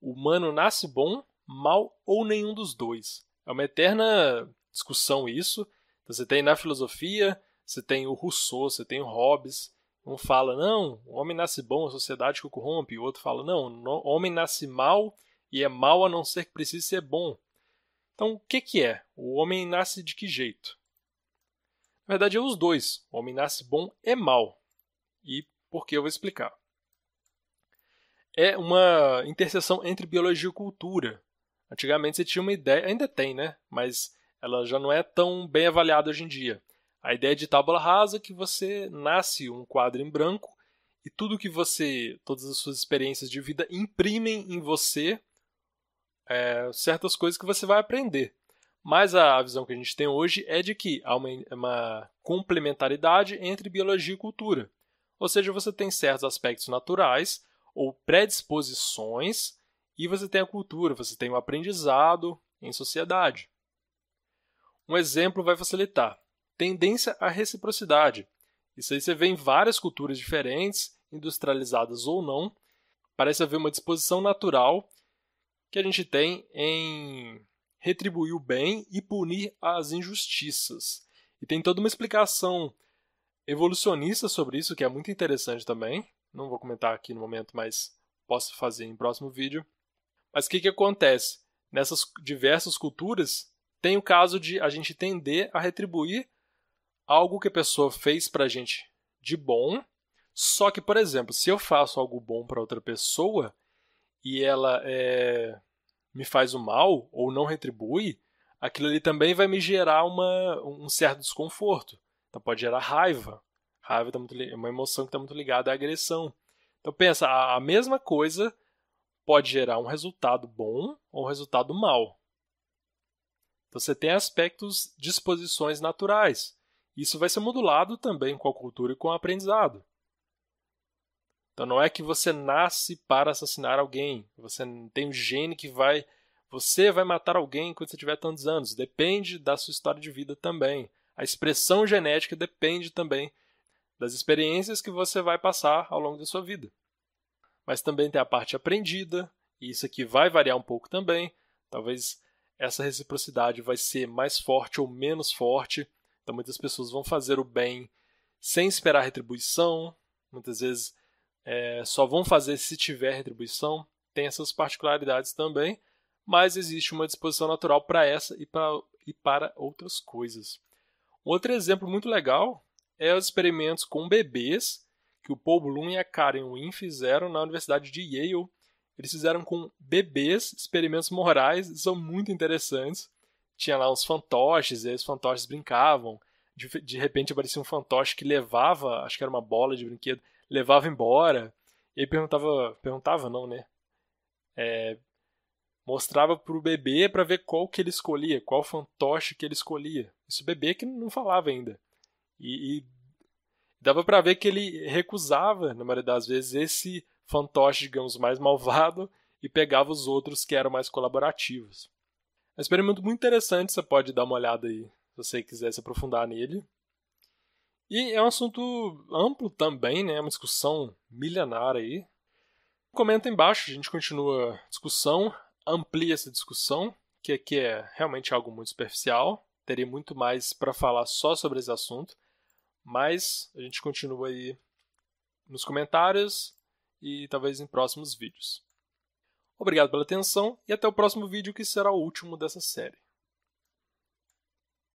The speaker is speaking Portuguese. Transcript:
o humano nasce bom, mal ou nenhum dos dois. É uma eterna discussão isso. Então, você tem na filosofia, você tem o Rousseau, você tem o Hobbes. Um fala, não, o homem nasce bom, a sociedade que o corrompe. O outro fala, não, o homem nasce mal e é mal a não ser que precise ser bom. Então, o que, que é? O homem nasce de que jeito? Na verdade, é os dois. O homem nasce bom e mal. E por que eu vou explicar. É uma interseção entre biologia e cultura. Antigamente você tinha uma ideia, ainda tem, né? Mas ela já não é tão bem avaliada hoje em dia. A ideia de tábula rasa é que você nasce um quadro em branco e tudo que você, todas as suas experiências de vida imprimem em você é, certas coisas que você vai aprender. Mas a visão que a gente tem hoje é de que há uma, uma complementaridade entre biologia e cultura. Ou seja, você tem certos aspectos naturais ou predisposições e você tem a cultura, você tem o aprendizado em sociedade. Um exemplo vai facilitar. Tendência à reciprocidade. Isso aí você vê em várias culturas diferentes, industrializadas ou não. Parece haver uma disposição natural que a gente tem em retribuir o bem e punir as injustiças. E tem toda uma explicação evolucionista sobre isso, que é muito interessante também. Não vou comentar aqui no momento, mas posso fazer em próximo vídeo. Mas o que, que acontece? Nessas diversas culturas, tem o caso de a gente tender a retribuir algo que a pessoa fez pra gente de bom. Só que, por exemplo, se eu faço algo bom para outra pessoa e ela é, me faz o mal ou não retribui, aquilo ali também vai me gerar uma, um certo desconforto. Então pode gerar raiva. Raiva tá muito, é uma emoção que está muito ligada à agressão. Então pensa, a, a mesma coisa pode gerar um resultado bom ou um resultado mal. Então você tem aspectos, disposições naturais. Isso vai ser modulado também com a cultura e com o aprendizado. Então não é que você nasce para assassinar alguém. Você tem um gene que vai. Você vai matar alguém quando você tiver tantos anos. Depende da sua história de vida também. A expressão genética depende também das experiências que você vai passar ao longo da sua vida. Mas também tem a parte aprendida, e isso aqui vai variar um pouco também. Talvez essa reciprocidade vai ser mais forte ou menos forte. Então muitas pessoas vão fazer o bem sem esperar retribuição. Muitas vezes é, só vão fazer se tiver retribuição. Tem essas particularidades também, mas existe uma disposição natural para essa e, e para outras coisas. Outro exemplo muito legal é os experimentos com bebês que o Paul Bloom e a Karen Wynne fizeram na Universidade de Yale. Eles fizeram com bebês experimentos morais, são muito interessantes. Tinha lá uns fantoches, e aí os fantoches brincavam. De, de repente aparecia um fantoche que levava, acho que era uma bola de brinquedo, levava embora. E aí perguntava, perguntava não, né? É, mostrava pro bebê para ver qual que ele escolhia, qual fantoche que ele escolhia. Isso bebê que não falava ainda. E, e dava para ver que ele recusava, na maioria das vezes, esse fantoche, digamos, mais malvado e pegava os outros que eram mais colaborativos. É um experimento muito interessante, você pode dar uma olhada aí, se você quiser se aprofundar nele. E é um assunto amplo também, né? É uma discussão milenária aí. Comenta embaixo, a gente continua a discussão amplia essa discussão, que aqui é realmente algo muito superficial. Teria muito mais para falar só sobre esse assunto, mas a gente continua aí nos comentários e talvez em próximos vídeos. Obrigado pela atenção e até o próximo vídeo que será o último dessa série.